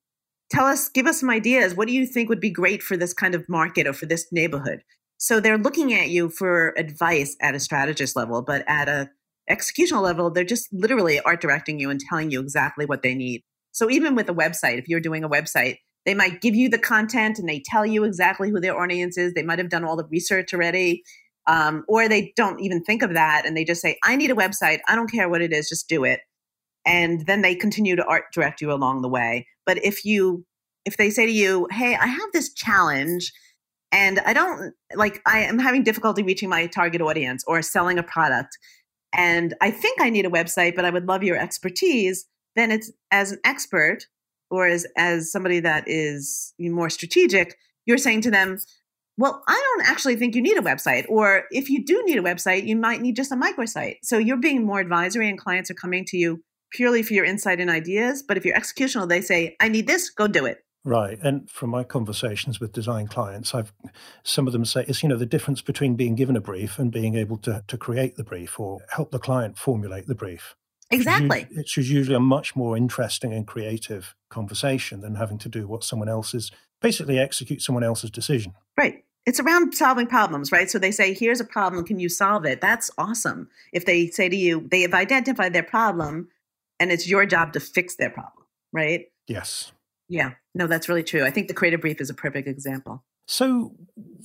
B: Tell us, give us some ideas. What do you think would be great for this kind of market or for this neighborhood? So they're looking at you for advice at a strategist level, but at a executional level, they're just literally art directing you and telling you exactly what they need. So even with a website, if you're doing a website, they might give you the content and they tell you exactly who their audience is. They might have done all the research already. Um, or they don't even think of that and they just say, I need a website. I don't care what it is, just do it. And then they continue to art direct you along the way. But if you, if they say to you, Hey, I have this challenge and I don't like I am having difficulty reaching my target audience or selling a product and I think I need a website but I would love your expertise then it's as an expert or as as somebody that is more strategic you're saying to them well, I don't actually think you need a website. Or if you do need a website, you might need just a microsite. So you're being more advisory and clients are coming to you purely for your insight and ideas. But if you're executional, they say, I need this, go do it.
A: Right. And from my conversations with design clients, I've some of them say it's, you know, the difference between being given a brief and being able to, to create the brief or help the client formulate the brief.
B: Exactly.
A: It's usually a much more interesting and creative conversation than having to do what someone else's basically execute someone else's decision.
B: Right. It's around solving problems, right? So they say, here's a problem, can you solve it? That's awesome. If they say to you, they have identified their problem and it's your job to fix their problem, right?
A: Yes.
B: Yeah, no, that's really true. I think the creative brief is a perfect example.
A: So,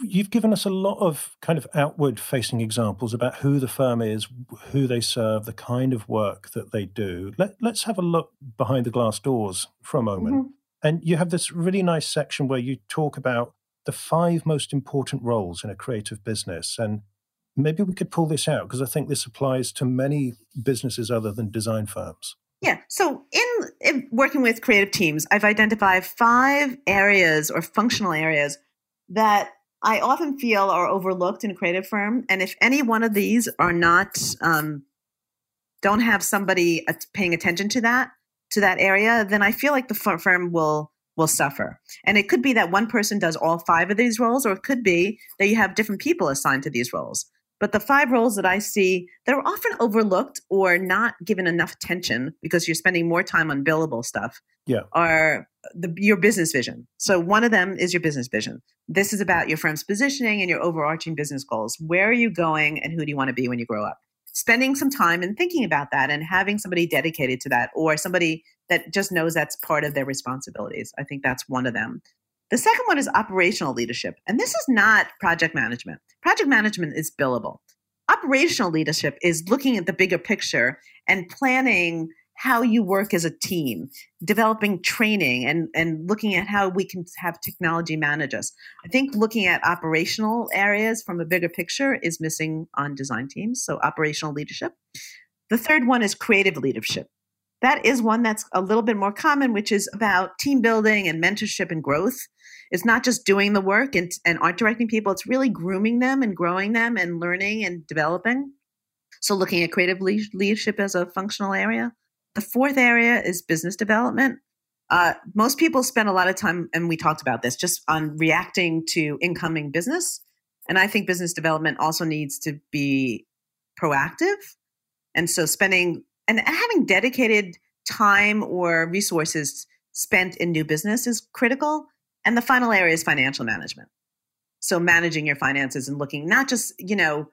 A: you've given us a lot of kind of outward facing examples about who the firm is, who they serve, the kind of work that they do. Let, us have a look behind the glass doors for a moment. Mm-hmm. And you have this really nice section where you talk about the five most important roles in a creative business. And maybe we could pull this out because I think this applies to many businesses other than design firms.
B: Yeah. So in, in, working with creative teams, I've identified five areas or functional areas that I often feel are overlooked in a creative firm. And if any one of these are not, um, don't have somebody paying attention to that, to that area, then I feel like the firm will will suffer. And it could be that one person does all five of these roles, or it could be that you have different people assigned to these roles. But the five roles that I see that are often overlooked or not given enough attention because you're spending more time on billable stuff
A: yeah.
B: are the, your business vision. So one of them is your business vision. This is about your firm's positioning and your overarching business goals. Where are you going and who do you want to be when you grow up? Spending some time and thinking about that and having somebody dedicated to that or somebody that just knows that's part of their responsibilities. I think that's one of them. The second one is operational leadership. And this is not project management. Project management is billable. Operational leadership is looking at the bigger picture and planning how you work as a team, developing training and, and looking at how we can have technology manage us. I think looking at operational areas from a bigger picture is missing on design teams. So operational leadership. The third one is creative leadership. That is one that's a little bit more common, which is about team building and mentorship and growth. It's not just doing the work and, and art directing people, it's really grooming them and growing them and learning and developing. So, looking at creative leadership as a functional area. The fourth area is business development. Uh, most people spend a lot of time, and we talked about this, just on reacting to incoming business. And I think business development also needs to be proactive. And so, spending and having dedicated time or resources spent in new business is critical. And the final area is financial management. So managing your finances and looking not just, you know,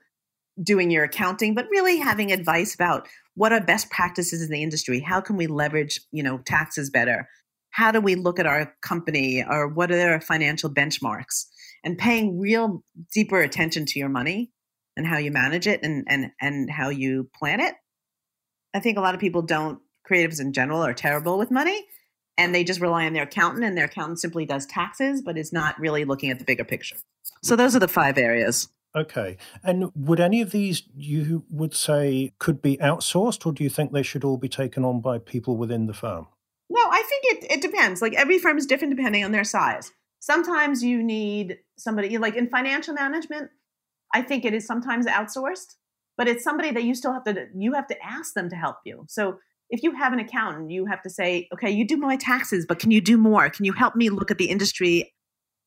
B: doing your accounting, but really having advice about what are best practices in the industry? How can we leverage, you know, taxes better? How do we look at our company or what are their financial benchmarks? And paying real deeper attention to your money and how you manage it and and and how you plan it I think a lot of people don't, creatives in general are terrible with money and they just rely on their accountant and their accountant simply does taxes but is not really looking at the bigger picture. So those are the five areas.
A: Okay. And would any of these you would say could be outsourced or do you think they should all be taken on by people within the firm?
B: No, I think it, it depends. Like every firm is different depending on their size. Sometimes you need somebody like in financial management, I think it is sometimes outsourced but it's somebody that you still have to you have to ask them to help you so if you have an accountant you have to say okay you do my taxes but can you do more? Can you help me look at the industry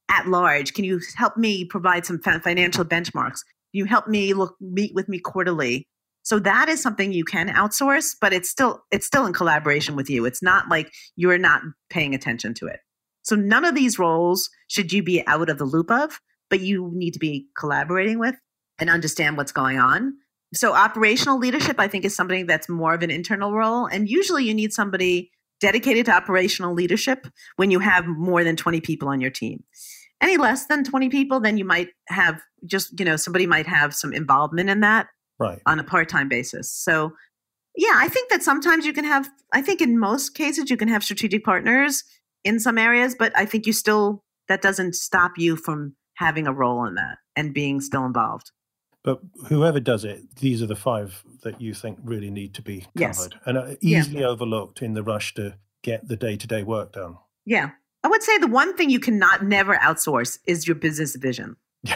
B: at large? Can you help me provide some financial benchmarks? Can you help me look meet with me quarterly? So that is something you can outsource but it's still it's still in collaboration with you. It's not like you're not paying attention to it. So none of these roles should you be out of the loop of but you need to be collaborating with and understand what's going on so operational leadership i think is something that's more of an internal role. And usually you need somebody dedicated to operational leadership when you have more than 20 people on your team. Any less than 20 people then you might have just you know somebody might have some involvement in that
A: right.
B: on a part-time basis. So yeah i think that sometimes you can have i think in most cases you can have strategic partners in some areas but i think you still that doesn't stop you from having a role in that and being still involved
A: but whoever does it, these are the five that you think really need to be covered yes. and are easily yeah. overlooked in the rush to get the day to day work done.
B: Yeah. I would say the one thing you cannot never outsource is your business vision.
A: I,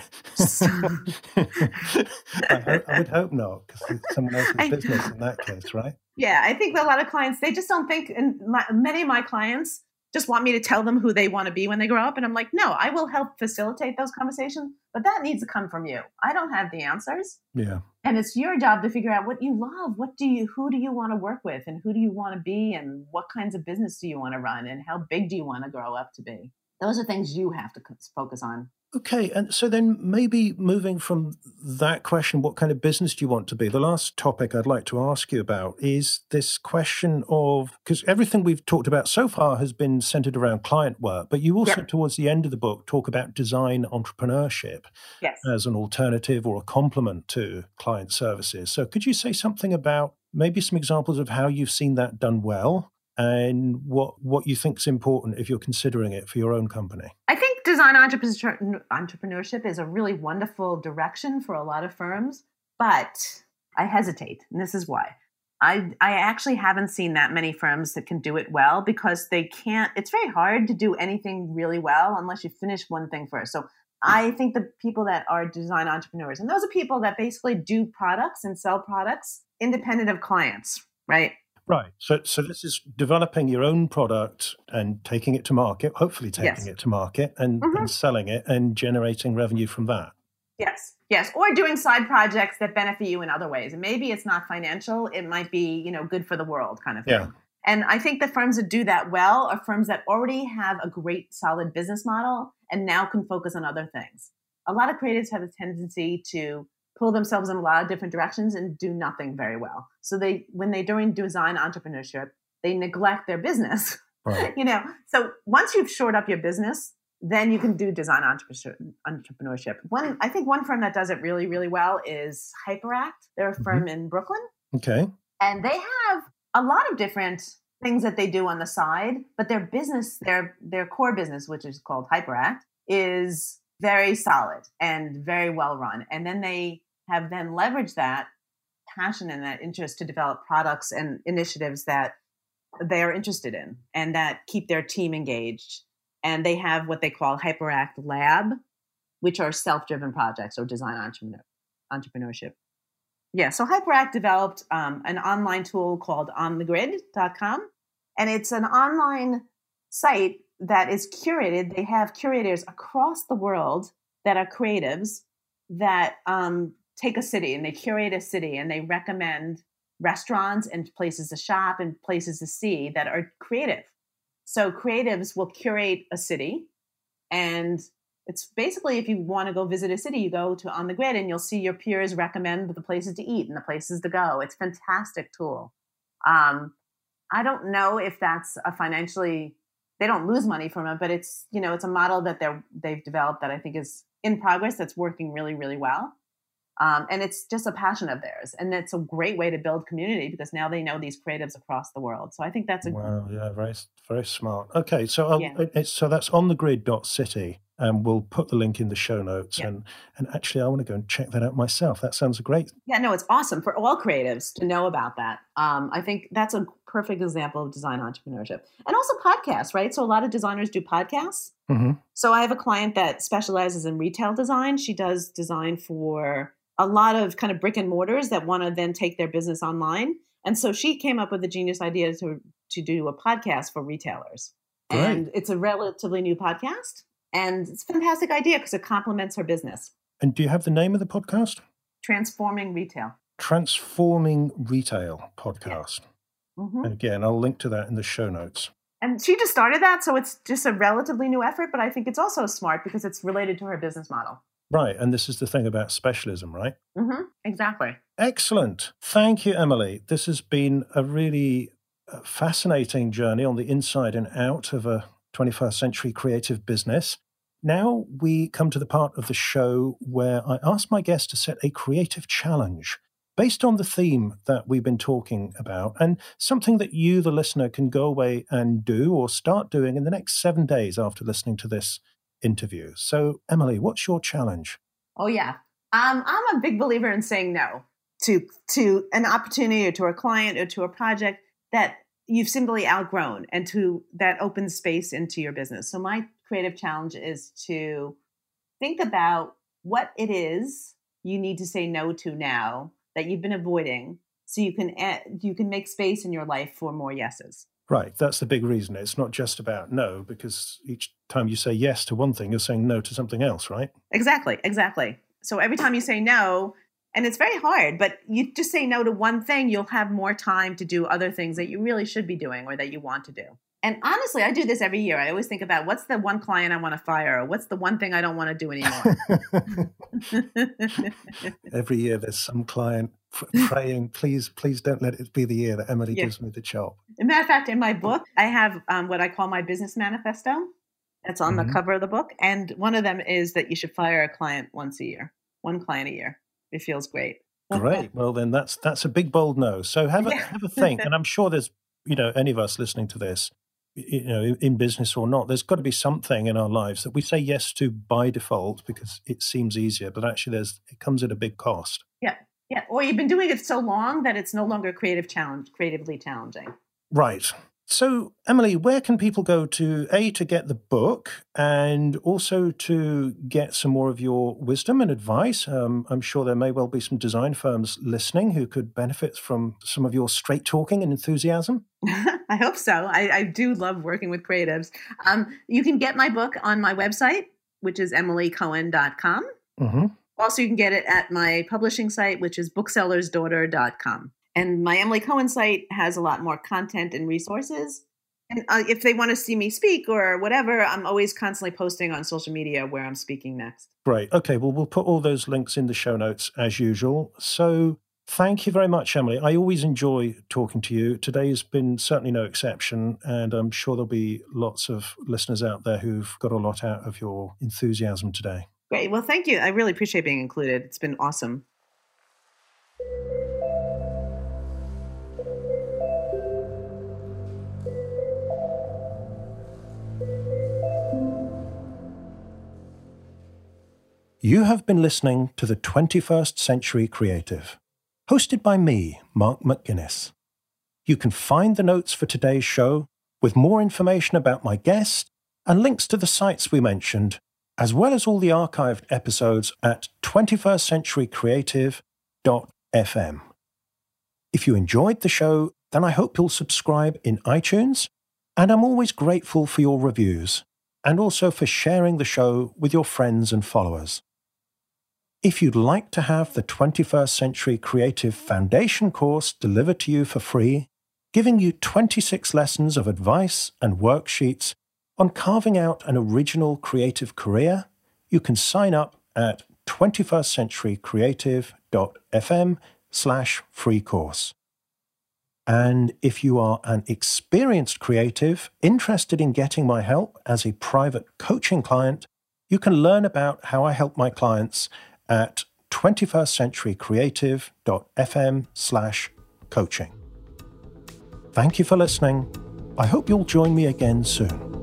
A: hope, I, would hope not, because it's someone else's I, business in that case, right?
B: Yeah, I think a lot of clients they just don't think, and my, many of my clients just want me to tell them who they want to be when they grow up, and I'm like, no, I will help facilitate those conversations, but that needs to come from you. I don't have the answers.
A: Yeah,
B: and it's your job to figure out what you love, what do you, who do you want to work with, and who do you want to be, and what kinds of business do you want to run, and how big do you want to grow up to be. Those are things you have to focus on.
A: Okay, and so then maybe moving from that question, what kind of business do you want to be? The last topic I'd like to ask you about is this question of because everything we've talked about so far has been centered around client work, but you also, yep. towards the end of the book, talk about design entrepreneurship
B: yes.
A: as an alternative or a complement to client services. So, could you say something about maybe some examples of how you've seen that done well and what what you think is important if you're considering it for your own company?
B: I think design entrepreneurship is a really wonderful direction for a lot of firms, but I hesitate, and this is why. I I actually haven't seen that many firms that can do it well because they can't. It's very hard to do anything really well unless you finish one thing first. So I think the people that are design entrepreneurs, and those are people that basically do products and sell products independent of clients, right?
A: Right. So, so this is developing your own product and taking it to market, hopefully taking yes. it to market and, mm-hmm. and selling it and generating revenue from that.
B: Yes. Yes. Or doing side projects that benefit you in other ways. And maybe it's not financial. It might be, you know, good for the world kind of thing. Yeah. And I think the firms that do that well are firms that already have a great solid business model and now can focus on other things. A lot of creatives have a tendency to pull themselves in a lot of different directions and do nothing very well. So they when they're doing design entrepreneurship, they neglect their business. Right. you know, so once you've shored up your business, then you can do design entrepreneurship. One, I think one firm that does it really, really well is Hyperakt. They're a mm-hmm. firm mm-hmm. in Brooklyn.
A: Okay.
B: And they have a lot of different things that they do on the side, but their business, their their core business, which is called Hyperakt, is very solid and very well run. And then they have then leveraged that passion and that interest to develop products and initiatives that they are interested in and that keep their team engaged. And they have what they call Hyperakt Lab, which are self driven projects or design entrepreneur, entrepreneurship. Yeah, so Hyperakt developed um, an online tool called onthegrid.com. And it's an online site that is curated. They have curators across the world that are creatives that um, take a city and they curate a city and they recommend restaurants and places to shop and places to see that are creative. So creatives will curate a city and it's basically if you want to go visit a city, you go to on the grid and you'll see your peers recommend the places to eat and the places to go. It's fantastic tool. Um, I don't know if that's a financially they don't lose money from it, but it's you know it's a model that they're they've developed that I think is in progress that's working really really well. Um, and it's just a passion of theirs. And it's a great way to build community because now they know these creatives across the world. So I think that's a
A: wow, yeah, very very smart. Okay, so yeah. so that's on the grid dot city, and we'll put the link in the show notes. Yeah. And and actually, I want to go and check that out myself. That sounds great.
B: Yeah, no, it's awesome for all creatives to know about that. Um, I think that's a perfect example of design entrepreneurship, and also podcasts, right? So a lot of designers do podcasts. Mm-hmm. So I have a client that specializes in retail design. She does design for a lot of kind of brick and mortars that want to then take their business online. And so she came up with the genius idea to to do a podcast for retailers. Great. And it's a relatively new podcast. And it's a fantastic idea because it complements her business.
A: And do you have the name of the podcast?
B: Transforming Retail.
A: Transforming Retail podcast. Yeah. Mm-hmm. And again, I'll link to that in the show notes.
B: And she just started that, so it's just a relatively new effort, but I think it's also smart because it's related to her business model.
A: Right. And this is the thing about specialism, right?
B: Mm-hmm. Exactly.
A: Excellent. Thank you, Emily. This has been a really uh, fascinating journey on the inside and out of a 21st century creative business. Now we come to the part of the show where I ask my guests to set a creative challenge based on the theme that we've been talking about and something that you, the listener, can go away and do or start doing in the next seven days after listening to this interview. So, Emily, what's your challenge?
B: Oh yeah, um, I'm a big believer in saying no to to an opportunity or to a client or to a project that you've simply outgrown, and to that opens space into your business. So my creative challenge is to think about what it is you need to say no to now that you've been avoiding so you can you can make space in your life for more yeses.
A: Right, that's the big reason. It's not just about no, because each time you say yes to one thing, you're saying no to something else, right?
B: Exactly, exactly. So every time you say no, and it's very hard, but you just say no to one thing, you'll have more time to do other things that you really should be doing or that you want to do. And honestly, I do this every year. I always think about what's the one client I want to fire, or what's the one thing I don't want to do anymore.
A: every year, there's some client praying, please, please don't let it be the year that Emily yeah. gives me the job.
B: As a matter of fact, in my book, I have um, what I call my business manifesto. That's on mm-hmm. the cover of the book, and one of them is that you should fire a client once a year, one client a year. It feels great.
A: Great. Well, then that's that's a big bold no. So have a have a think, and I'm sure there's you know any of us listening to this you know, in business or not, there's got to be something in our lives that we say yes to by default because it seems easier, but actually there's it comes at a big cost.
B: Yeah. Yeah. Or you've been doing it so long that it's no longer creative challenge creatively challenging.
A: Right. So, Emily, where can people go to A, to get the book and also to get some more of your wisdom and advice? Um, I'm sure there may well be some design firms listening who could benefit from some of your straight talking and enthusiasm.
B: I hope so. I, I, do love working with creatives. Um, you can get my book on my website, which is emilycohen.com. Mm-hmm. Also, you can get it at my publishing site, which is booksellersdaughter.com. And my Emily Cohen site has a lot more content and resources. And uh, if they want to see me speak or whatever, I'm always constantly posting on social media where I'm speaking next.
A: Great. Okay. Well, we'll put all those links in the show notes as usual. So thank you very much, Emily. I always enjoy talking to you. Today has been certainly no exception. And I'm sure there'll be lots of listeners out there who've got a lot out of your enthusiasm today.
B: Great. Well, thank you. I really appreciate being included. It's been awesome.
A: You have been listening to the 21st Century Creative, hosted by me, Mark McGuinness. You can find the notes for today's show with more information about my guest and links to the sites we mentioned, as well as all the archived episodes at 21stcenturycreative.fm. If you enjoyed the show, then I hope you'll subscribe in iTunes, and I'm always grateful for your reviews and also for sharing the show with your friends and followers. If you'd like to have the 21st Century Creative Foundation course delivered to you for free, giving you 26 lessons of advice and worksheets on carving out an original creative career, you can sign up at 21stcenturycreative.fm slash free course. And if you are an experienced creative interested in getting my help as a private coaching client, you can learn about how I help my clients at 21stcenturycreative.fm slash coaching. Thank you for listening. I hope you'll join me again soon.